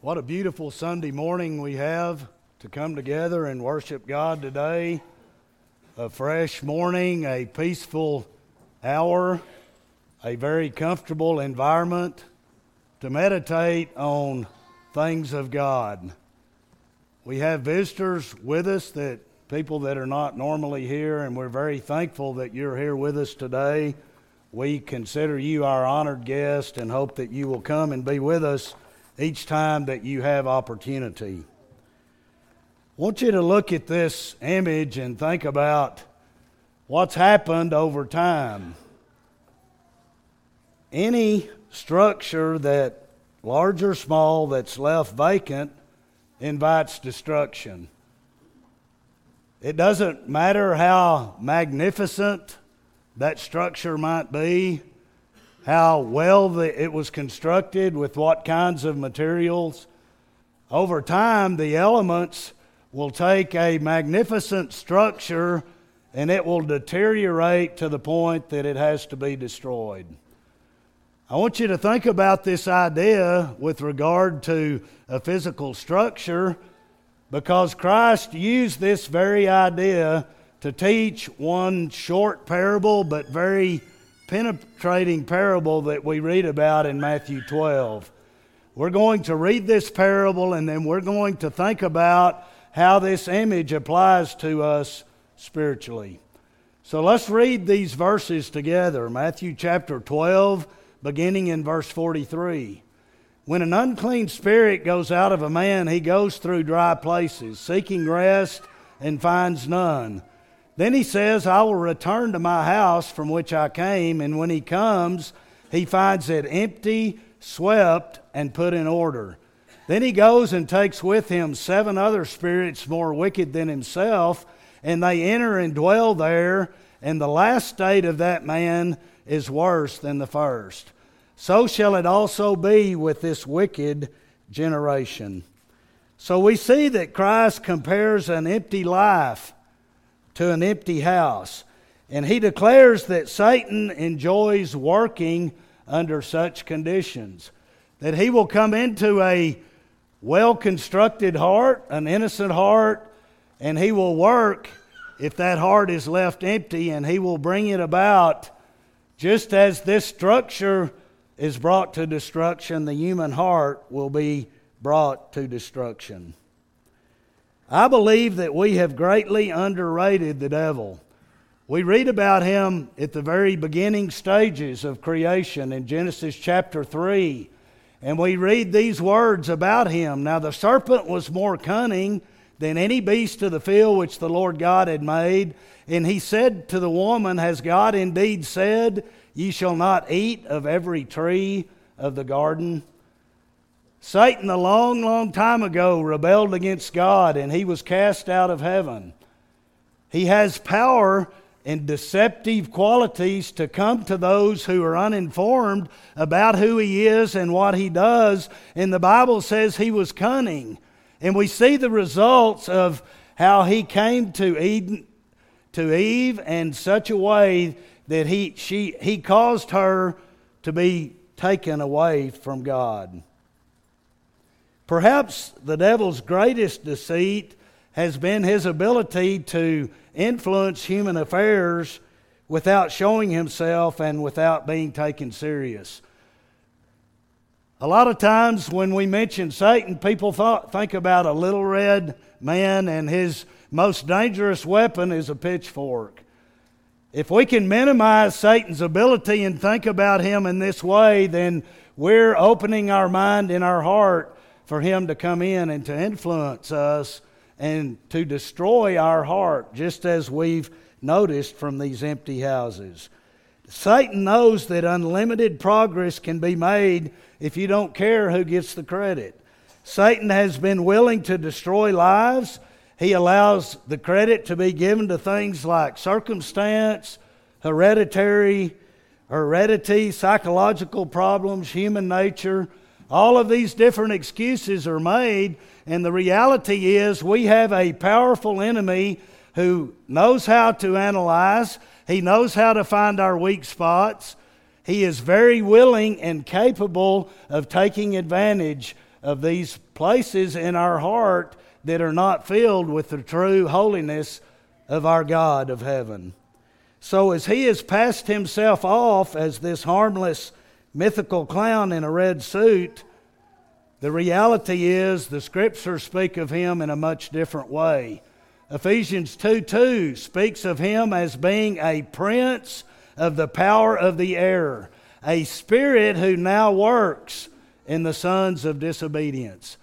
What a beautiful Sunday morning we have to come together and worship God today. A fresh morning, a peaceful hour, a very comfortable environment to meditate on things of God. We have visitors with us that people that are not normally here, and we're very thankful that you're here with us today. We consider you our honored guest and hope that you will come and be with us each time that you have opportunity. I want you to look at this image and think about what's happened over time. Any structure that, large or small, that's left vacant invites destruction. It doesn't matter how magnificent that structure might be, how well the, it was constructed, with what kinds of materials. Over time, the elements will take a magnificent structure and it will deteriorate to the point that it has to be destroyed. I want you to think about this idea with regard to a physical structure because Christ used this very idea to teach one short parable but very penetrating parable that we read about in Matthew 12. We're going to read this parable and then we're going to think about how this image applies to us spiritually. So let's read these verses together. Matthew chapter 12, beginning in verse 43. When an unclean spirit goes out of a man, he goes through dry places, seeking rest and finds none. Then he says, I will return to my house from which I came. And when he comes, he finds it empty, swept, and put in order. Then he goes and takes with him seven other spirits more wicked than himself, and they enter and dwell there. And the last state of that man is worse than the first. So shall it also be with this wicked generation. So we see that Christ compares an empty life to an empty house. And he declares that Satan enjoys working under such conditions, that he will come into a well constructed heart, an innocent heart, and he will work if that heart is left empty, and he will bring it about just as this structure is brought to destruction, the human heart will be brought to destruction. I believe that we have greatly underrated the devil. We read about him at the very beginning stages of creation in Genesis chapter 3. And we read these words about him. Now, the serpent was more cunning than any beast of the field which the Lord God had made. And he said to the woman, Has God indeed said, Ye shall not eat of every tree of the garden? Satan, a long, long time ago, rebelled against God and he was cast out of heaven. He has power and deceptive qualities to come to those who are uninformed about who he is and what he does. And the Bible says he was cunning. And we see the results of how he came to Eden, to Eve in such a way that he, she, he caused her to be taken away from God. Perhaps the devil's greatest deceit has been his ability to influence human affairs without showing himself and without being taken serious. A lot of times when we mention Satan, people thought, think about a little red man, and his most dangerous weapon is a pitchfork. If we can minimize Satan's ability and think about him in this way, then we're opening our mind and our heart for him to come in and to influence us and to destroy our heart, just as we've noticed from these empty houses. Satan knows that unlimited progress can be made if you don't care who gets the credit. Satan has been willing to destroy lives. He allows the credit to be given to things like circumstance, hereditary, heredity, psychological problems, human nature, all of these different excuses are made, and the reality is we have a powerful enemy who knows how to analyze, he knows how to find our weak spots. He is very willing and capable of taking advantage of these places in our heart that are not filled with the true holiness of our God of heaven. So, as he has passed himself off as this harmless mythical clown in a red suit, the reality is the scriptures speak of him in a much different way. Ephesians 2 2 speaks of him as being a prince of the power of the air, a spirit who now works in the sons of disobedience.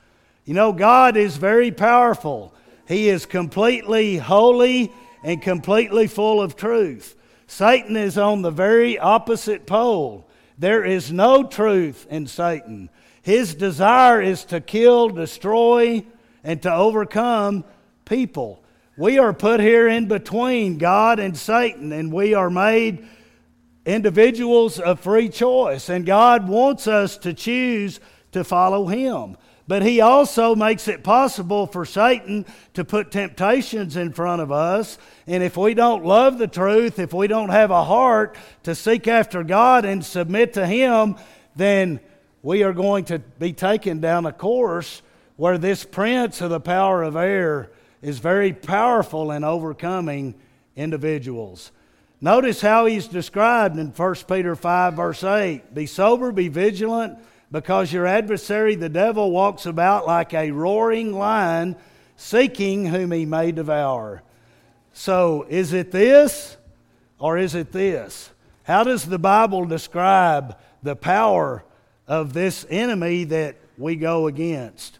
You know, God is very powerful. He is completely holy and completely full of truth. Satan is on the very opposite pole. There is no truth in Satan. His desire is to kill, destroy, and to overcome people. We are put here in between God and Satan, and we are made individuals of free choice. And God wants us to choose to follow Him. But he also makes it possible for Satan to put temptations in front of us. And if we don't love the truth, if we don't have a heart to seek after God and submit to him, then we are going to be taken down a course where this prince of the power of air is very powerful in overcoming individuals. Notice how he's described in 1 Peter 5, verse 8 Be sober, be vigilant because your adversary, the devil, walks about like a roaring lion, seeking whom he may devour. So, is it this or is it this? How does the Bible describe the power of this enemy that we go against?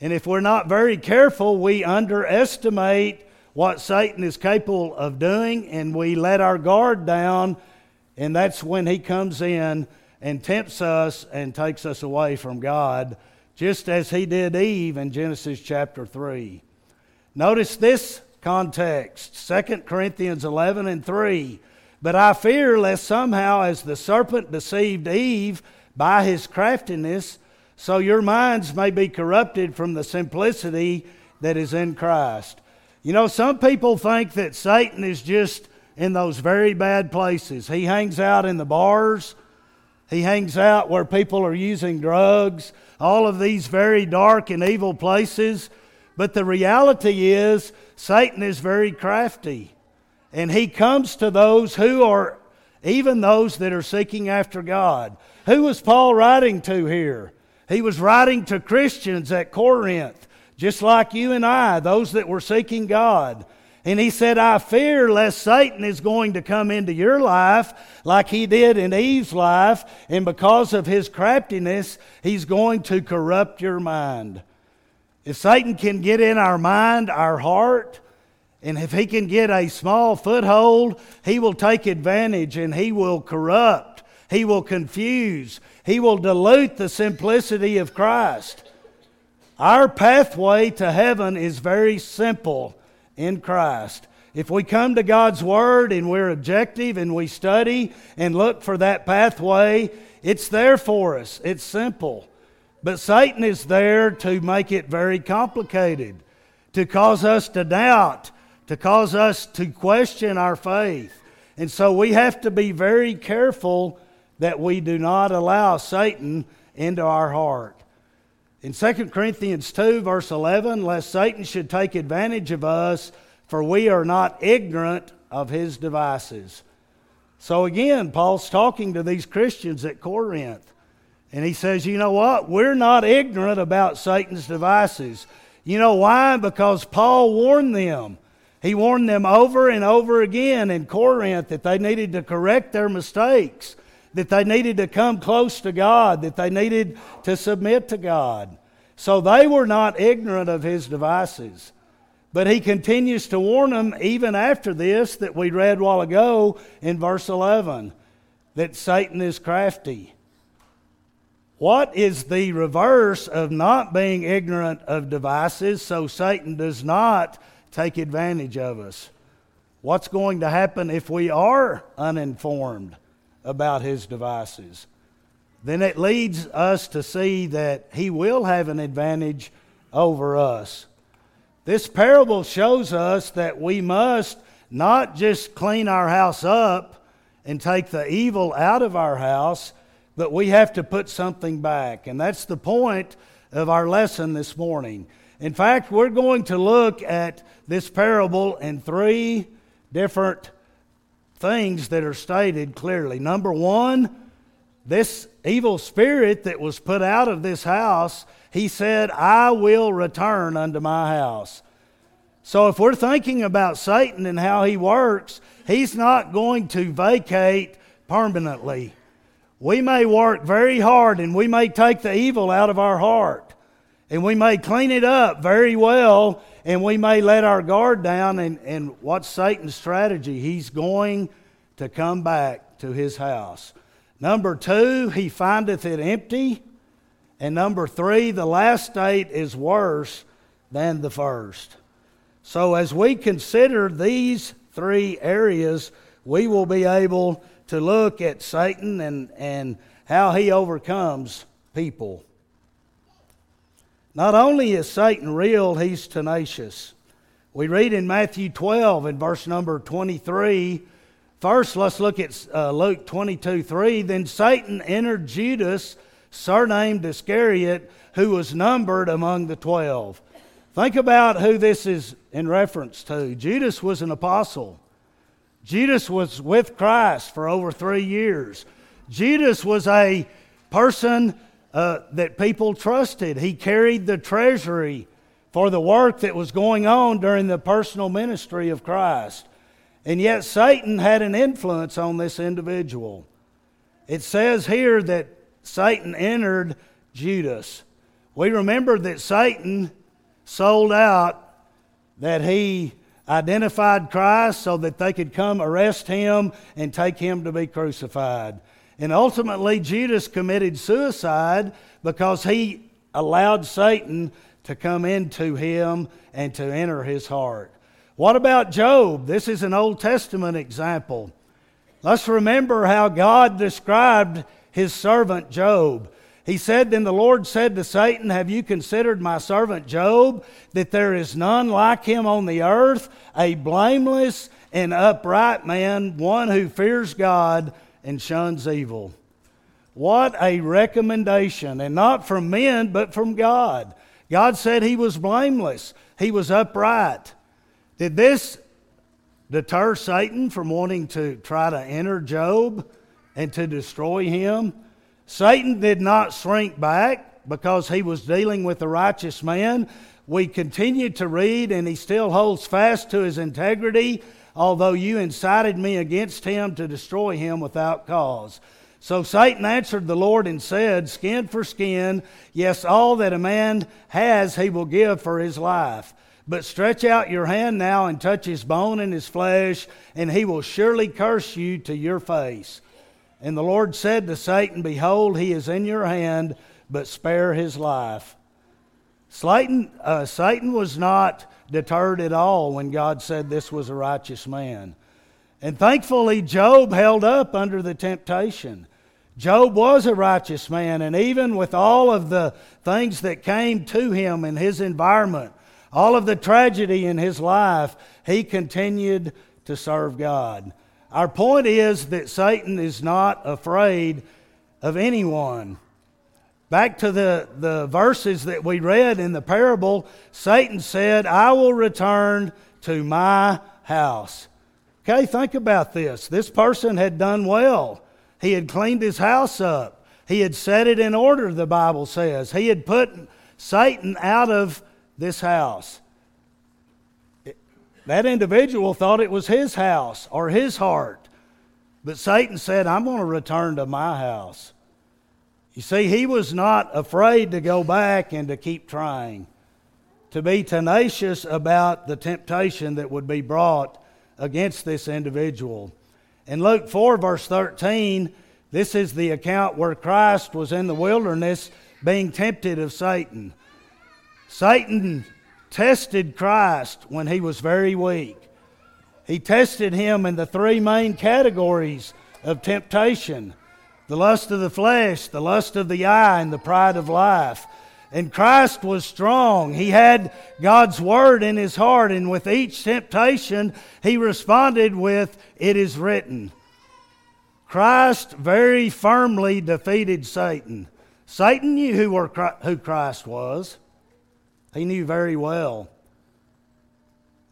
And if we're not very careful, we underestimate what Satan is capable of doing and we let our guard down, and that's when he comes in and tempts us and takes us away from God, just as he did Eve in Genesis chapter 3. Notice this context 2 Corinthians 11 and 3. But I fear lest somehow, as the serpent deceived Eve by his craftiness, so your minds may be corrupted from the simplicity that is in Christ. You know, some people think that Satan is just in those very bad places. He hangs out in the bars, he hangs out where people are using drugs, all of these very dark and evil places. But the reality is, Satan is very crafty. And he comes to those who are, even those that are seeking after God. Who was Paul writing to here? He was writing to Christians at Corinth, just like you and I, those that were seeking God. And he said, I fear lest Satan is going to come into your life like he did in Eve's life, and because of his craftiness, he's going to corrupt your mind. If Satan can get in our mind, our heart, and if he can get a small foothold, he will take advantage and he will corrupt, he will confuse, he will dilute the simplicity of Christ. Our pathway to heaven is very simple in Christ. If we come to God's Word and we're objective and we study and look for that pathway, it's there for us. It's simple. But Satan is there to make it very complicated, to cause us to doubt, to cause us to question our faith. And so we have to be very careful that we do not allow Satan into our heart. In 2 Corinthians 2, verse 11, lest Satan should take advantage of us, for we are not ignorant of his devices. So again, Paul's talking to these Christians at Corinth. And he says, You know what? We're not ignorant about Satan's devices. You know why? Because Paul warned them. He warned them over and over again in Corinth that they needed to correct their mistakes that they needed to come close to God, that they needed to submit to God. So they were not ignorant of his devices. But he continues to warn them even after this that we read while ago in verse 11 that Satan is crafty. What is the reverse of not being ignorant of devices so Satan does not take advantage of us? What's going to happen if we are uninformed? About his devices, then it leads us to see that he will have an advantage over us. This parable shows us that we must not just clean our house up and take the evil out of our house, but we have to put something back. And that's the point of our lesson this morning. In fact, we're going to look at this parable in three different things that are stated clearly. Number one, this evil spirit that was put out of this house, he said, I will return unto my house. So if we're thinking about Satan and how he works, he's not going to vacate permanently. We may work very hard and we may take the evil out of our heart and we may clean it up very well and we may let our guard down. And, and what's Satan's strategy? He's going to come back to his house. Number two, he findeth it empty. And number three, the last state is worse than the first. So, as we consider these three areas, we will be able to look at Satan and, and how he overcomes people. Not only is Satan real, he's tenacious. We read in Matthew 12 in verse number 23 First, let's look at uh, Luke 22 3. Then Satan entered Judas, surnamed Iscariot, who was numbered among the twelve. Think about who this is in reference to. Judas was an apostle. Judas was with Christ for over three years. Judas was a person uh, that people trusted. He carried the treasury for the work that was going on during the personal ministry of Christ. And yet, Satan had an influence on this individual. It says here that Satan entered Judas. We remember that Satan sold out that he identified Christ so that they could come arrest him and take him to be crucified. And ultimately, Judas committed suicide because he allowed Satan to come into him and to enter his heart. What about Job? This is an Old Testament example. Let's remember how God described his servant Job. He said, Then the Lord said to Satan, Have you considered my servant Job, that there is none like him on the earth, a blameless and upright man, one who fears God and shuns evil? What a recommendation, and not from men, but from God. God said he was blameless, he was upright. Did this deter Satan from wanting to try to enter Job and to destroy him? Satan did not shrink back because he was dealing with a righteous man. We continue to read, and he still holds fast to his integrity, although you incited me against him to destroy him without cause. So Satan answered the Lord and said, Skin for skin, yes, all that a man has he will give for his life. But stretch out your hand now and touch his bone and his flesh, and he will surely curse you to your face. And the Lord said to Satan, Behold, he is in your hand, but spare his life. Satan, uh, Satan was not deterred at all when God said this was a righteous man. And thankfully, Job held up under the temptation. Job was a righteous man, and even with all of the things that came to him in his environment, all of the tragedy in his life, he continued to serve God. Our point is that Satan is not afraid of anyone. Back to the, the verses that we read in the parable, Satan said, I will return to my house. Okay, think about this. This person had done well. He had cleaned his house up. He had set it in order, the Bible says. He had put Satan out of this house. That individual thought it was his house or his heart. But Satan said, I'm going to return to my house. You see, he was not afraid to go back and to keep trying, to be tenacious about the temptation that would be brought against this individual. In Luke 4, verse 13, this is the account where Christ was in the wilderness being tempted of Satan. Satan tested Christ when he was very weak. He tested him in the three main categories of temptation the lust of the flesh, the lust of the eye, and the pride of life. And Christ was strong. He had God's word in his heart, and with each temptation, he responded with, It is written. Christ very firmly defeated Satan. Satan knew who, were, who Christ was, he knew very well.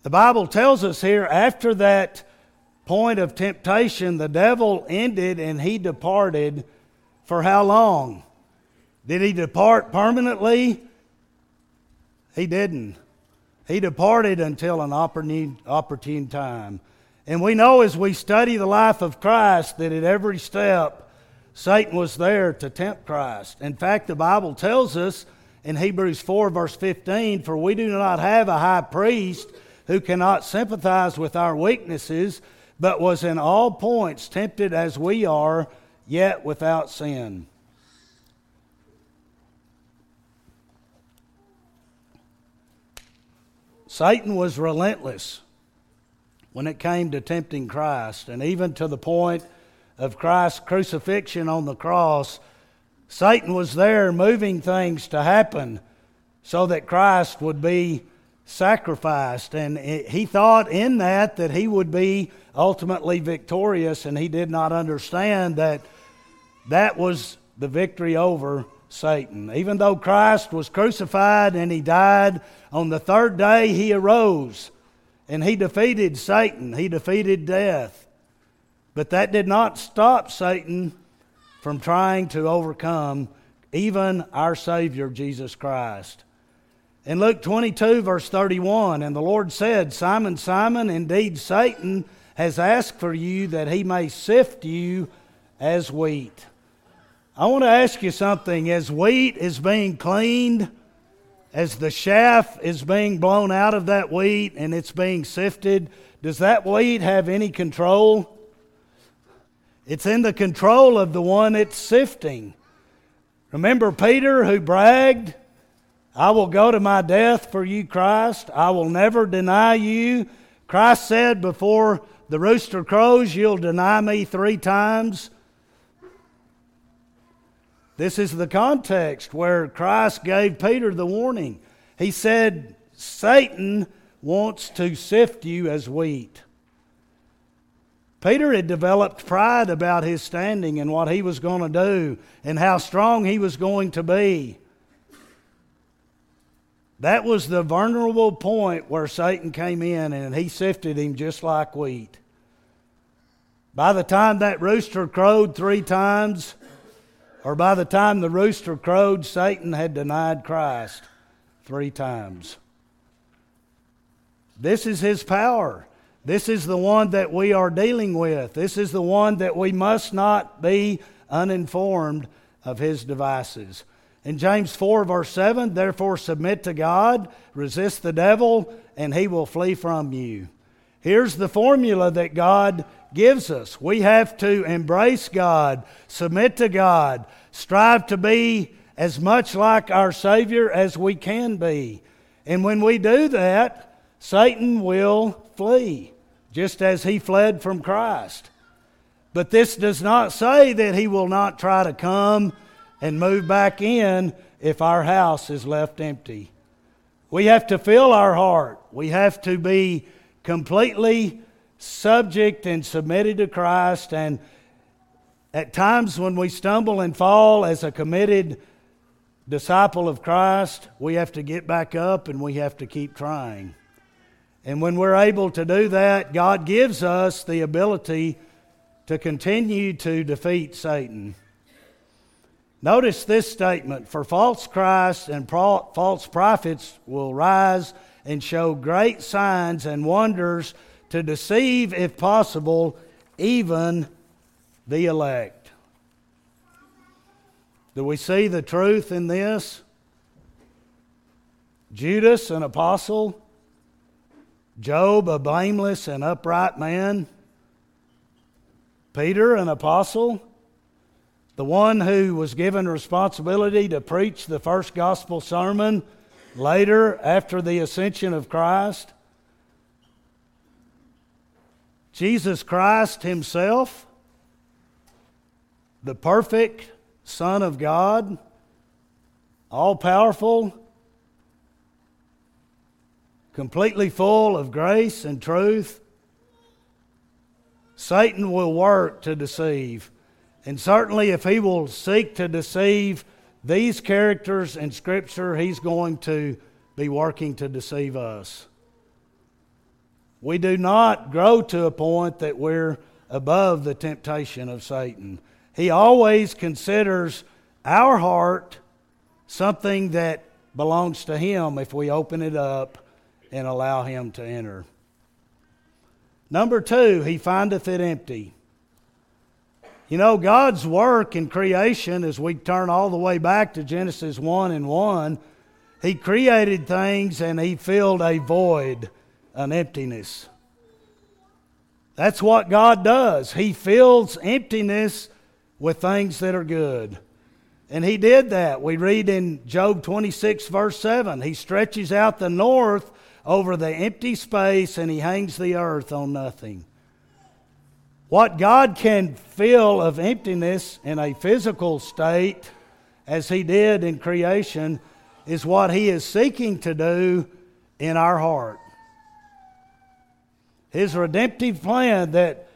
The Bible tells us here after that point of temptation, the devil ended and he departed for how long? Did he depart permanently? He didn't. He departed until an opportune, time. And we know as we study the life of Christ that at every step, Satan was there to tempt Christ. In fact, the Bible tells us in Hebrews 4, verse 15, For we do not have a high priest who cannot sympathize with our weaknesses, but was in all points tempted as we are, yet without sin. Satan was relentless when it came to tempting Christ, and even to the point of Christ's crucifixion on the cross, Satan was there moving things to happen so that Christ would be sacrificed. And he thought in that that he would be ultimately victorious, and he did not understand that that was the victory over Satan. Even though Christ was crucified and he died, on the third day he arose and he defeated Satan, he defeated death. But that did not stop Satan from trying to overcome even our Savior, Jesus Christ. In Luke 22, verse 31, and the Lord said, Simon, Simon, indeed Satan has asked for you that he may sift you as wheat. I want to ask you something. As wheat is being cleaned, as the chaff is being blown out of that wheat and it's being sifted, does that wheat have any control? It's in the control of the one it's sifting. Remember Peter who bragged, I will go to my death for you, Christ. I will never deny you. Christ said, Before the rooster crows, you'll deny me three times. This is the context where Christ gave Peter the warning. He said, Satan wants to sift you as wheat. Peter had developed pride about his standing and what he was going to do and how strong he was going to be. That was the vulnerable point where Satan came in and he sifted him just like wheat. By the time that rooster crowed three times, or by the time the rooster crowed, Satan had denied Christ three times. This is his power. This is the one that we are dealing with. This is the one that we must not be uninformed of his devices. In James 4, verse 7, therefore submit to God, resist the devil, and he will flee from you. Here's the formula that God gives us. We have to embrace God, submit to God, strive to be as much like our Savior as we can be. And when we do that, Satan will flee, just as he fled from Christ. But this does not say that he will not try to come and move back in if our house is left empty. We have to fill our heart. We have to be completely subject and submitted to Christ. And at times when we stumble and fall as a committed disciple of Christ, we have to get back up and we have to keep trying. And when we're able to do that, God gives us the ability to continue to defeat Satan. Notice this statement For false Christs and false prophets will rise and show great signs and wonders to deceive, if possible, even the elect. Do we see the truth in this? Judas, an apostle, Job, a blameless and upright man, Peter, an apostle, the one who was given responsibility to preach the first gospel sermon later after the ascension of Christ, Jesus Christ Himself, the perfect Son of God, all powerful, completely full of grace and truth. Satan will work to deceive. And certainly, if he will seek to deceive these characters in Scripture, he's going to be working to deceive us. We do not grow to a point that we're above the temptation of Satan. He always considers our heart something that belongs to him if we open it up and allow him to enter. Number two, he findeth it empty. You know, God's work in creation, as we turn all the way back to Genesis 1 and 1, He created things and He filled a void, an emptiness. That's what God does. He fills emptiness with things that are good. And He did that. We read in Job 26, verse 7 He stretches out the north over the empty space and He hangs the earth on nothing. What God can fill of emptiness in a physical state, as He did in creation, is what He is seeking to do in our heart. His redemptive plan that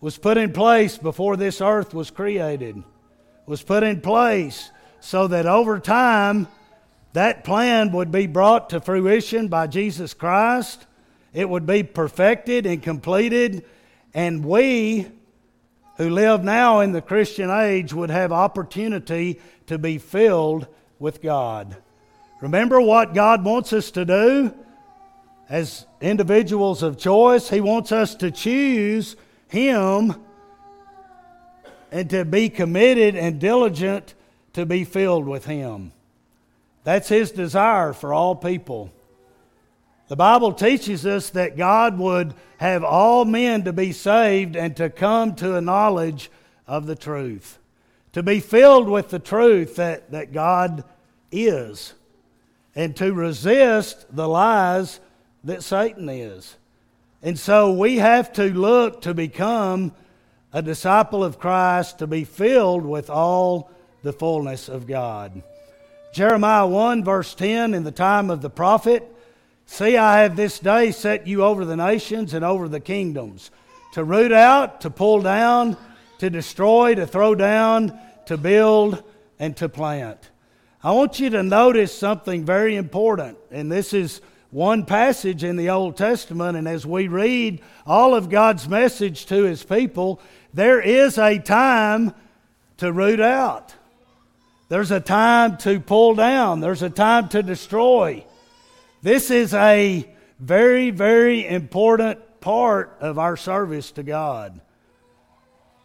was put in place before this earth was created was put in place so that over time that plan would be brought to fruition by Jesus Christ. It would be perfected and completed and we who live now in the Christian age would have opportunity to be filled with God. Remember what God wants us to do as individuals of choice? He wants us to choose Him and to be committed and diligent to be filled with Him. That's His desire for all people. The Bible teaches us that God would have all men to be saved and to come to a knowledge of the truth, to be filled with the truth that, that God is, and to resist the lies that Satan is. And so we have to look to become a disciple of Christ, to be filled with all the fullness of God. Jeremiah 1, verse 10, in the time of the prophet, See, I have this day set you over the nations and over the kingdoms, to root out, to pull down, to destroy, to throw down, to build, and to plant. I want you to notice something very important, and this is one passage in the Old Testament, and as we read all of God's message to His people, there is a time to root out. There's a time to pull down. There's a time to destroy. This is a very, very important part of our service to God.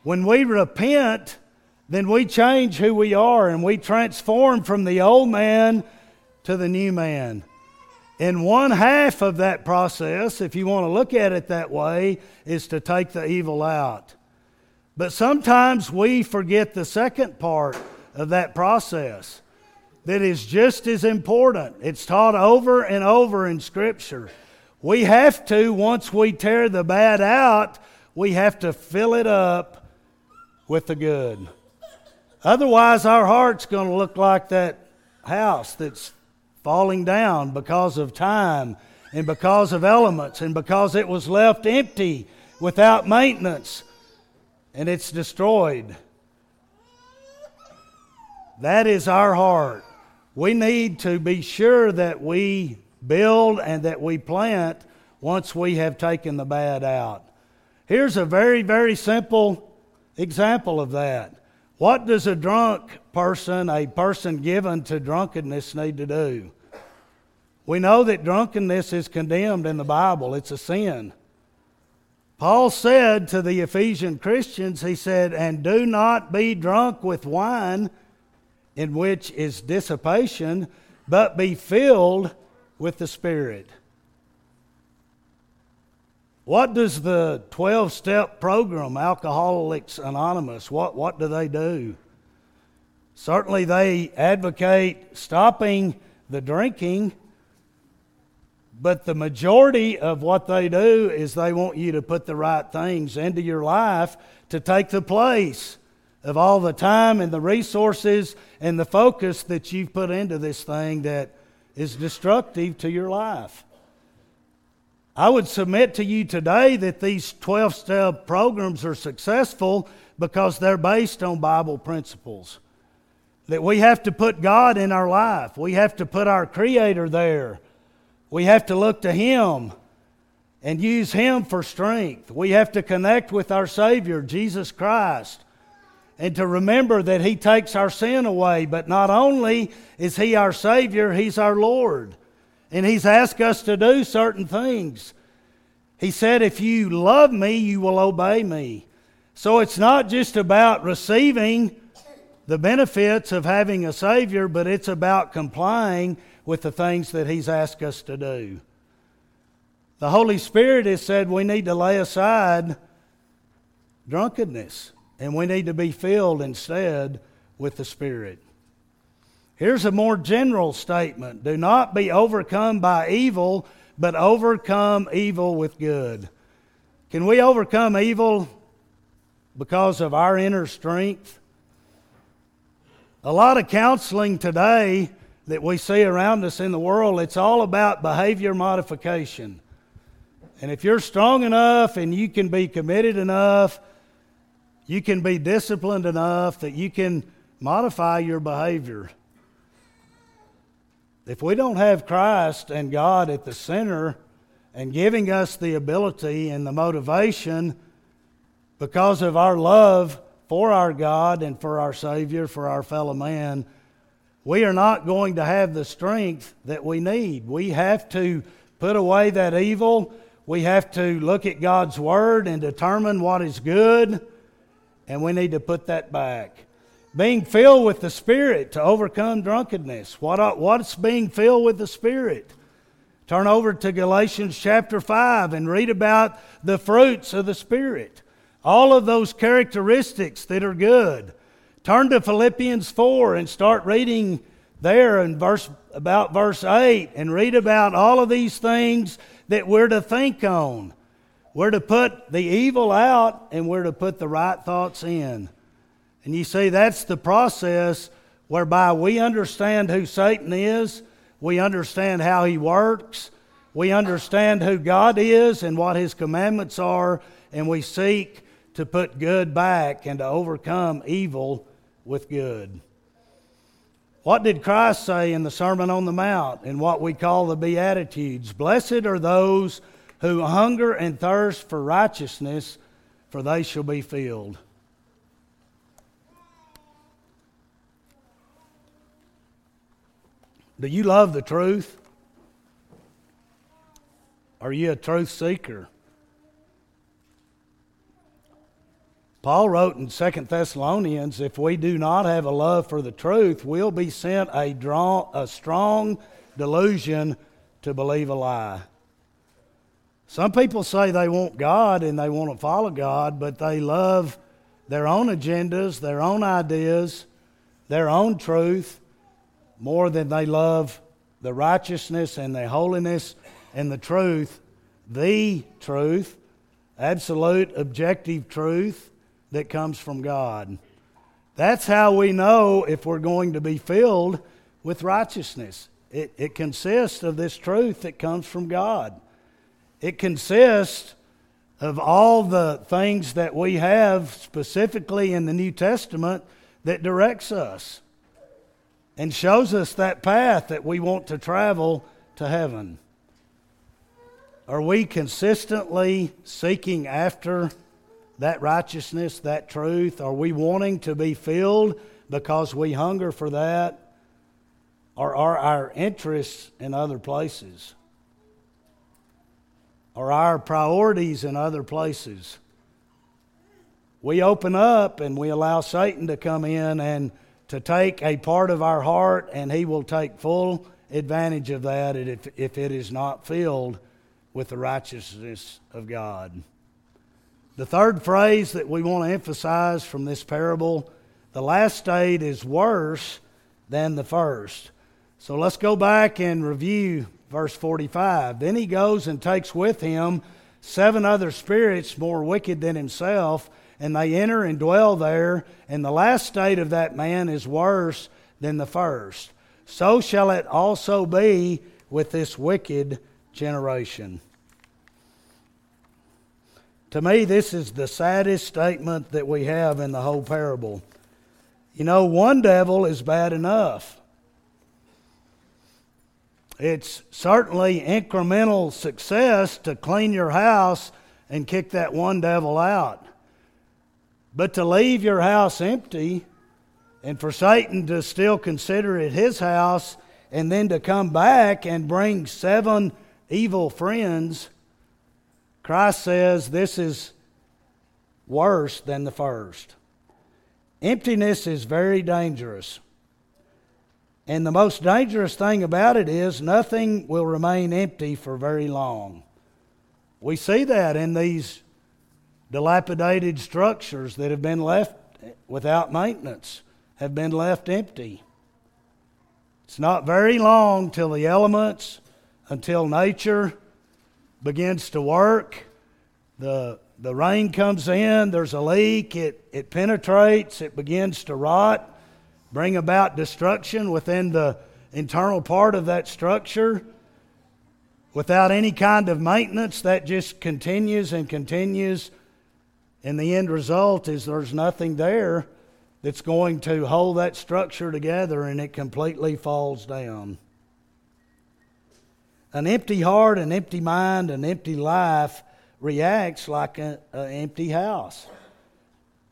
When we repent, then we change who we are and we transform from the old man to the new man. And one half of that process, if you want to look at it that way, is to take the evil out. But sometimes we forget the second part of that process that is just as important. It's taught over and over in Scripture. We have to, once we tear the bad out, we have to fill it up with the good. Otherwise, our heart's going to look like that house that's falling down because of time and because of elements and because it was left empty without maintenance and it's destroyed. That is our heart. We need to be sure that we build and that we plant once we have taken the bad out. Here's a very, very simple example of that. What does a drunk person, a person given to drunkenness, need to do? We know that drunkenness is condemned in the Bible, it's a sin. Paul said to the Ephesian Christians, he said, And do not be drunk with wine in which is dissipation, but be filled with the Spirit. What does the 12 step program, Alcoholics Anonymous, what, what do they do? Certainly, they advocate stopping the drinking, but the majority of what they do is they want you to put the right things into your life to take the place of all the time and the resources and the focus that you've put into this thing that is destructive to your life. I would submit to you today that these 12 step programs are successful because they're based on Bible principles. that we have to put God in our life. We have to put our Creator there. We have to look to Him and use Him for strength. We have to connect with our Savior, Jesus Christ, and to remember that He takes our sin away. But not only is He our Savior, He's our Lord. And He's asked us to do certain things. He said, If you love me, you will obey me. So it's not just about receiving the benefits of having a Savior, but it's about complying with the things that He's asked us to do. The Holy Spirit has said we need to lay aside drunkenness and we need to be filled instead with the Spirit. Here's a more general statement Do not be overcome by evil, but overcome evil with good. Can we overcome evil because of our inner strength? A lot of counseling today that we see around us in the world, it's all about behavior modification. And if you're strong enough and you can be committed enough, you can be disciplined enough that you can modify your behavior. If we don't have Christ and God at the center and giving us the ability and the motivation because of our love for our God and for our Savior, for our fellow man, we are not going to have the strength that we need. We have to put away that evil. We have to look at God's Word and determine what is good, and we need to put that back. Being filled with the Spirit to overcome drunkenness. What, what's being filled with the Spirit? Turn over to Galatians chapter 5 and read about the fruits of the Spirit. All of those characteristics that are good. Turn to Philippians 4 and start reading there in verse about verse 8 and read about all of these things that we're to think on. We're to put the evil out and we're to put the right thoughts in. And you see, that's the process whereby we understand who Satan is, we understand how he works, we understand who God is and what his commandments are, and we seek to put good back and to overcome evil with good. What did Christ say in the Sermon on the Mount in what we call the Beatitudes? Blessed are those who hunger and thirst for righteousness, for they shall be filled. Do you love the truth? Are you a truth seeker? Paul wrote in 2 Thessalonians, if we do not have a love for the truth, we'll be sent a, draw, a strong delusion to believe a lie. Some people say they want God and they want to follow God, but they love their own agendas, their own ideas, their own truth more than they love the righteousness and the holiness and the truth, the truth, absolute objective truth that comes from God. That's how we know if we're going to be filled with righteousness. It, it consists of this truth that comes from God. It consists of all the things that we have specifically in the New Testament that directs us and shows us that path that we want to travel to heaven. Are we consistently seeking after that righteousness, that truth? Are we wanting to be filled because we hunger for that? Or are our interests in other places? Are our priorities in other places? We open up and we allow Satan to come in and to take a part of our heart, and he will take full advantage of that if, if it is not filled with the righteousness of God. The third phrase that we want to emphasize from this parable the last state is worse than the first. So let's go back and review verse 45. Then he goes and takes with him seven other spirits more wicked than himself, and they enter and dwell there. And the last state of that man is worse than the first. So shall it also be with this wicked generation. To me, this is the saddest statement that we have in the whole parable. You know, one devil is bad enough. It's certainly incremental success to clean your house and kick that one devil out. But to leave your house empty and for Satan to still consider it his house and then to come back and bring seven evil friends, Christ says this is worse than the first. Emptiness is very dangerous. And the most dangerous thing about it is nothing will remain empty for very long. We see that in these dilapidated structures that have been left without maintenance, have been left empty. It's not very long till the elements, until nature begins to work. The the rain comes in, there's a leak, it, it penetrates, it begins to rot, bring about destruction within the internal part of that structure. Without any kind of maintenance, that just continues and continues. And the end result is there's nothing there that's going to hold that structure together and it completely falls down. An empty heart, an empty mind, an empty life reacts like an empty house.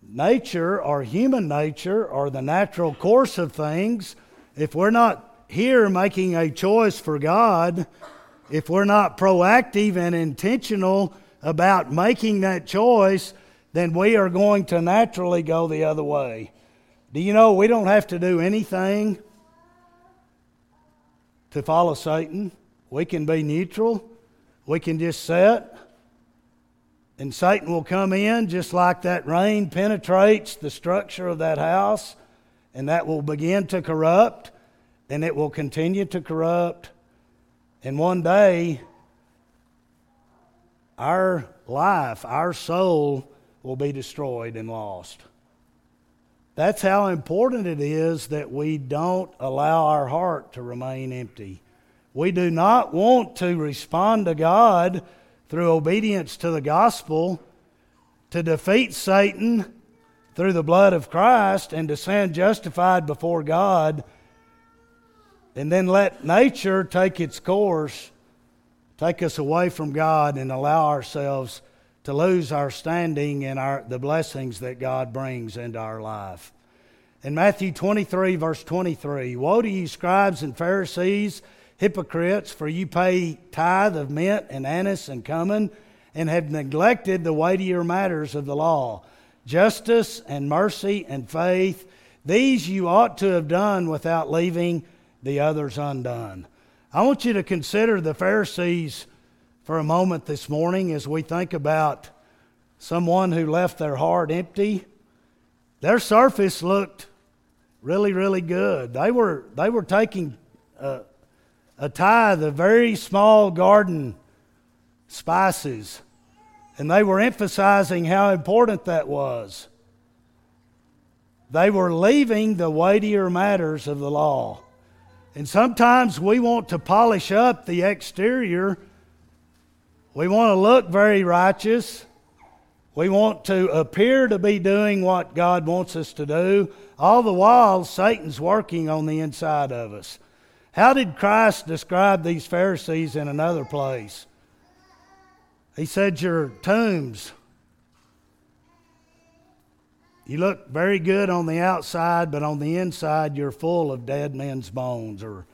Nature, or human nature, or the natural course of things, if we're not here making a choice for God, if we're not proactive and intentional about making that choice, then we are going to naturally go the other way. Do you know we don't have to do anything to follow Satan? We can be neutral. We can just sit and Satan will come in just like that rain penetrates the structure of that house, and that will begin to corrupt, and it will continue to corrupt. And one day, our life, our soul, will be destroyed and lost. That's how important it is that we don't allow our heart to remain empty. We do not want to respond to God through obedience to the gospel to defeat Satan through the blood of Christ and to stand justified before God, and then let nature take its course, take us away from God, and allow ourselves to lose our standing and our, the blessings that God brings into our life. In Matthew 23, verse 23, Woe to you, scribes and Pharisees! Hypocrites, for you pay tithe of mint and anise and cumin, and have neglected the weightier matters of the law justice and mercy and faith. These you ought to have done without leaving the others undone. I want you to consider the Pharisees for a moment this morning as we think about someone who left their heart empty. Their surface looked really, really good. They were, they were taking uh, a tithe of very small garden spices. And they were emphasizing how important that was. They were leaving the weightier matters of the law. And sometimes we want to polish up the exterior. We want to look very righteous. We want to appear to be doing what God wants us to do. All the while, Satan's working on the inside of us. How did Christ describe these Pharisees in another place? He said, Your tombs. You look very good on the outside, but on the inside, you're full of dead men's bones, or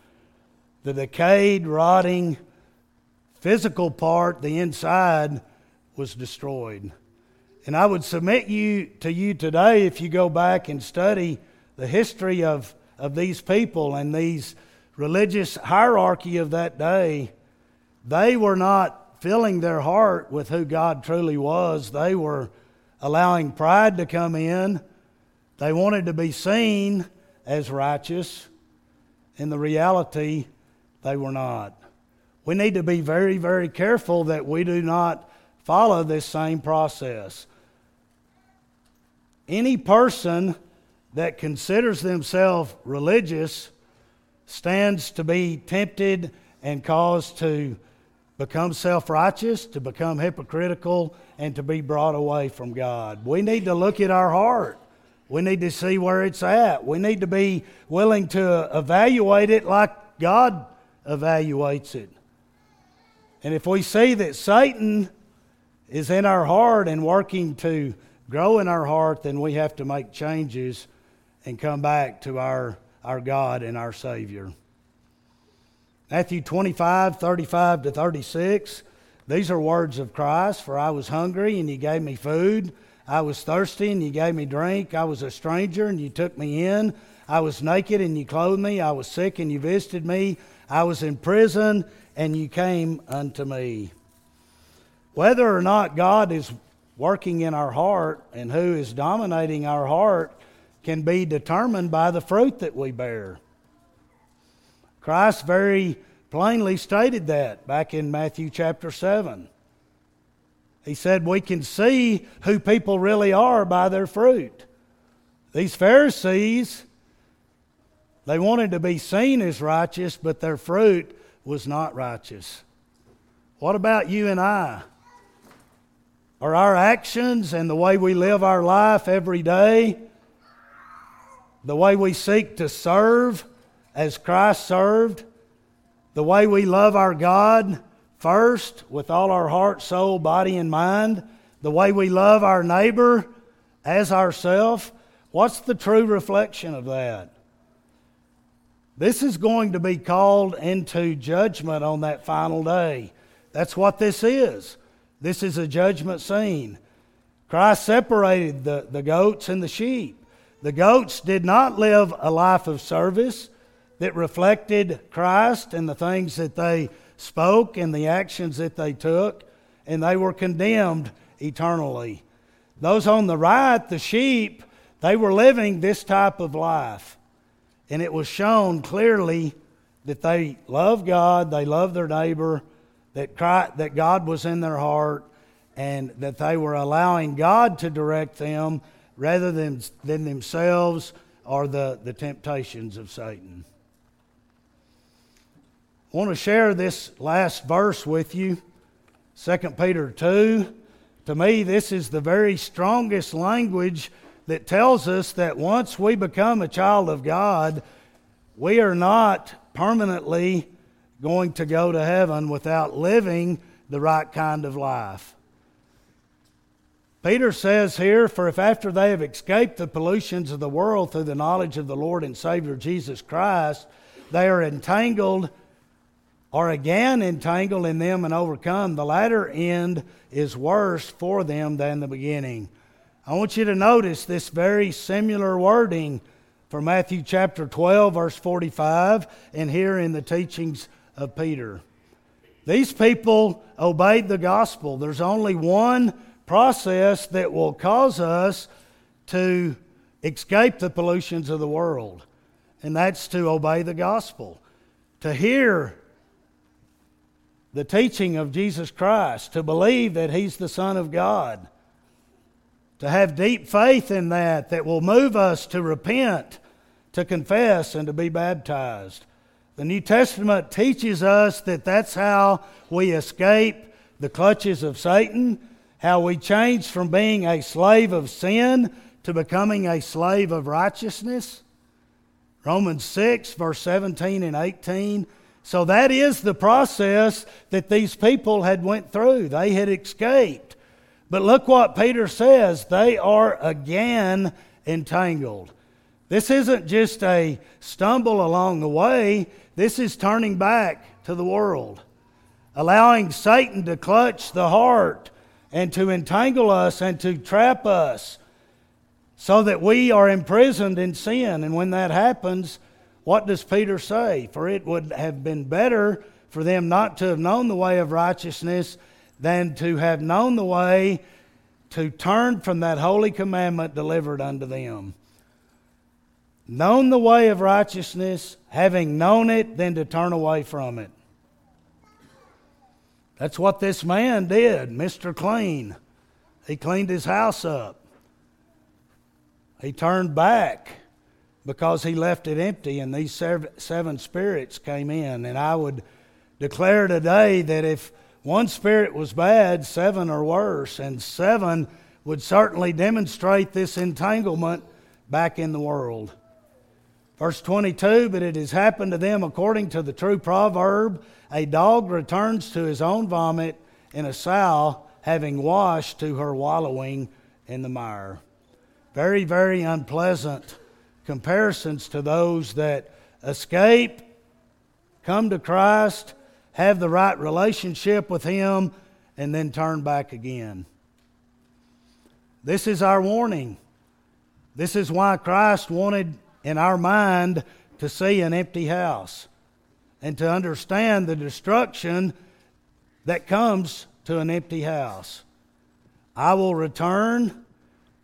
the decayed, rotting physical part, the inside, was destroyed. And I would submit you to you today if you go back and study the history of, of these people and these religious hierarchy of that day, they were not filling their heart with who God truly was. They were allowing pride to come in. They wanted to be seen as righteous. In the reality, they were not. We need to be very, very careful that we do not follow this same process. Any person that considers themselves religious stands to be tempted and caused to become self righteous, to become hypocritical, and to be brought away from God. We need to look at our heart. We need to see where it's at. We need to be willing to evaluate it like God evaluates it. And if we see that Satan is in our heart and working to grow in our heart, then we have to make changes and come back to our, our God and our Savior. Matthew 25, 35 to 36. These are words of Christ. For I was hungry, and you gave me food. I was thirsty, and you gave me drink. I was a stranger, and you took me in. I was naked, and you clothed me. I was sick, and you visited me. I was in prison, and you came unto me. Whether or not God is working in our heart and who is dominating our heart can be determined by the fruit that we bear. Christ very plainly stated that back in Matthew chapter 7. He said, We can see who people really are by their fruit. These Pharisees, they wanted to be seen as righteous, but their fruit was not righteous. What about you and I? Are our actions and the way we live our life every day, the way we seek to serve as Christ served, the way we love our God first with all our heart, soul, body, and mind, the way we love our neighbor as ourself, what's the true reflection of that? This is going to be called into judgment on that final day. That's what this is. This is a judgment scene. Christ separated the, the goats and the sheep. The goats did not live a life of service that reflected Christ and the things that they spoke and the actions that they took, and they were condemned eternally. Those on the right, the sheep, they were living this type of life. And it was shown clearly that they loved God, they loved their neighbor, that, Christ, that God was in their heart, and that they were allowing God to direct them rather than, than themselves or the, the temptations of Satan. I want to share this last verse with you 2 Peter 2. To me, this is the very strongest language that tells us that once we become a child of God, we are not permanently going to go to heaven without living the right kind of life. Peter says here, For if after they have escaped the pollutions of the world through the knowledge of the Lord and Savior Jesus Christ, they are entangled or again entangled in them and overcome, the latter end is worse for them than the beginning. I want you to notice this very similar wording for Matthew chapter 12, verse 45, and here in the teachings of Peter. These people obeyed the gospel. There's only one process that will cause us to escape the pollutions of the world, and that's to obey the gospel, to hear the teaching of Jesus Christ, to believe that He's the Son of God to have deep faith in that that will move us to repent, to confess, and to be baptized. The New Testament teaches us that that's how we escape the clutches of Satan, how we change from being a slave of sin to becoming a slave of righteousness. Romans 6, verse 17 and 18. So that is the process that these people had went through. They had escaped. But look what Peter says they are again entangled. This isn't just a stumble along the way, this is turning back to the world, allowing Satan to clutch the heart and to entangle us and to trap us so that we are imprisoned in sin. And when that happens, what does Peter say? For it would have been better for them not to have known the way of righteousness than to have known the way to turn from that holy commandment delivered unto them. Known the way of righteousness, having known it, then to turn away from it. That's what this man did, Mr. Clean. He cleaned his house up. He turned back because he left it empty, and these seven spirits came in. And I would declare today that if one spirit was bad, seven are worse, and seven would certainly demonstrate this entanglement back in the world. Verse 22 But it has happened to them according to the true proverb a dog returns to his own vomit, and a sow, having washed, to her wallowing in the mire. Very, very unpleasant comparisons to those that escape, come to Christ, have the right relationship with Him, and then turn back again. This is our warning. This is why Christ wanted in our mind to see an empty house and to understand the destruction that comes to an empty house. I will return.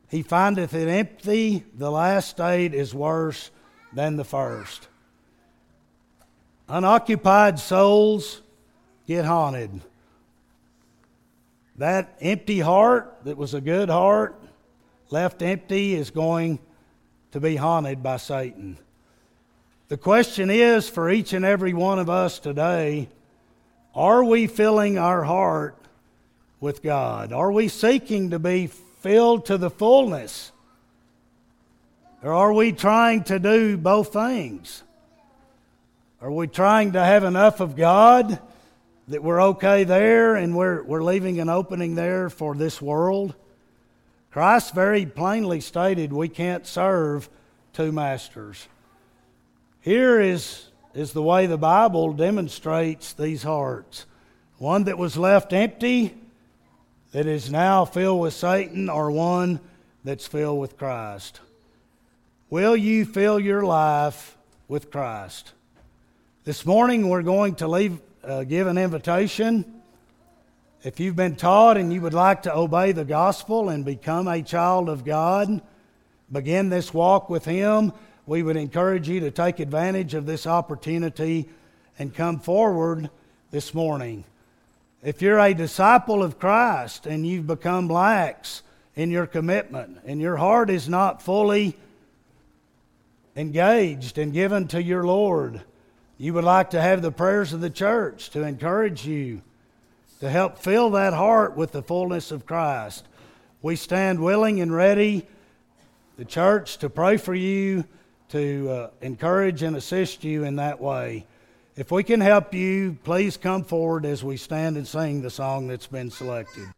He findeth it empty. The last state is worse than the first. Unoccupied souls get haunted. That empty heart that was a good heart, left empty, is going to be haunted by Satan. The question is for each and every one of us today are we filling our heart with God? Are we seeking to be filled to the fullness? Or are we trying to do both things? Are we trying to have enough of God that we're okay there and we're, we're leaving an opening there for this world? Christ very plainly stated we can't serve two masters. Here is, is the way the Bible demonstrates these hearts one that was left empty, that is now filled with Satan, or one that's filled with Christ. Will you fill your life with Christ? This morning we're going to leave, uh, give an invitation. If you've been taught and you would like to obey the gospel and become a child of God, begin this walk with Him, we would encourage you to take advantage of this opportunity and come forward this morning. If you're a disciple of Christ and you've become lax in your commitment and your heart is not fully engaged and given to your Lord, you would like to have the prayers of the church to encourage you to help fill that heart with the fullness of Christ. We stand willing and ready, the church, to pray for you to uh, encourage and assist you in that way. If we can help you, please come forward as we stand and sing the song that's been selected.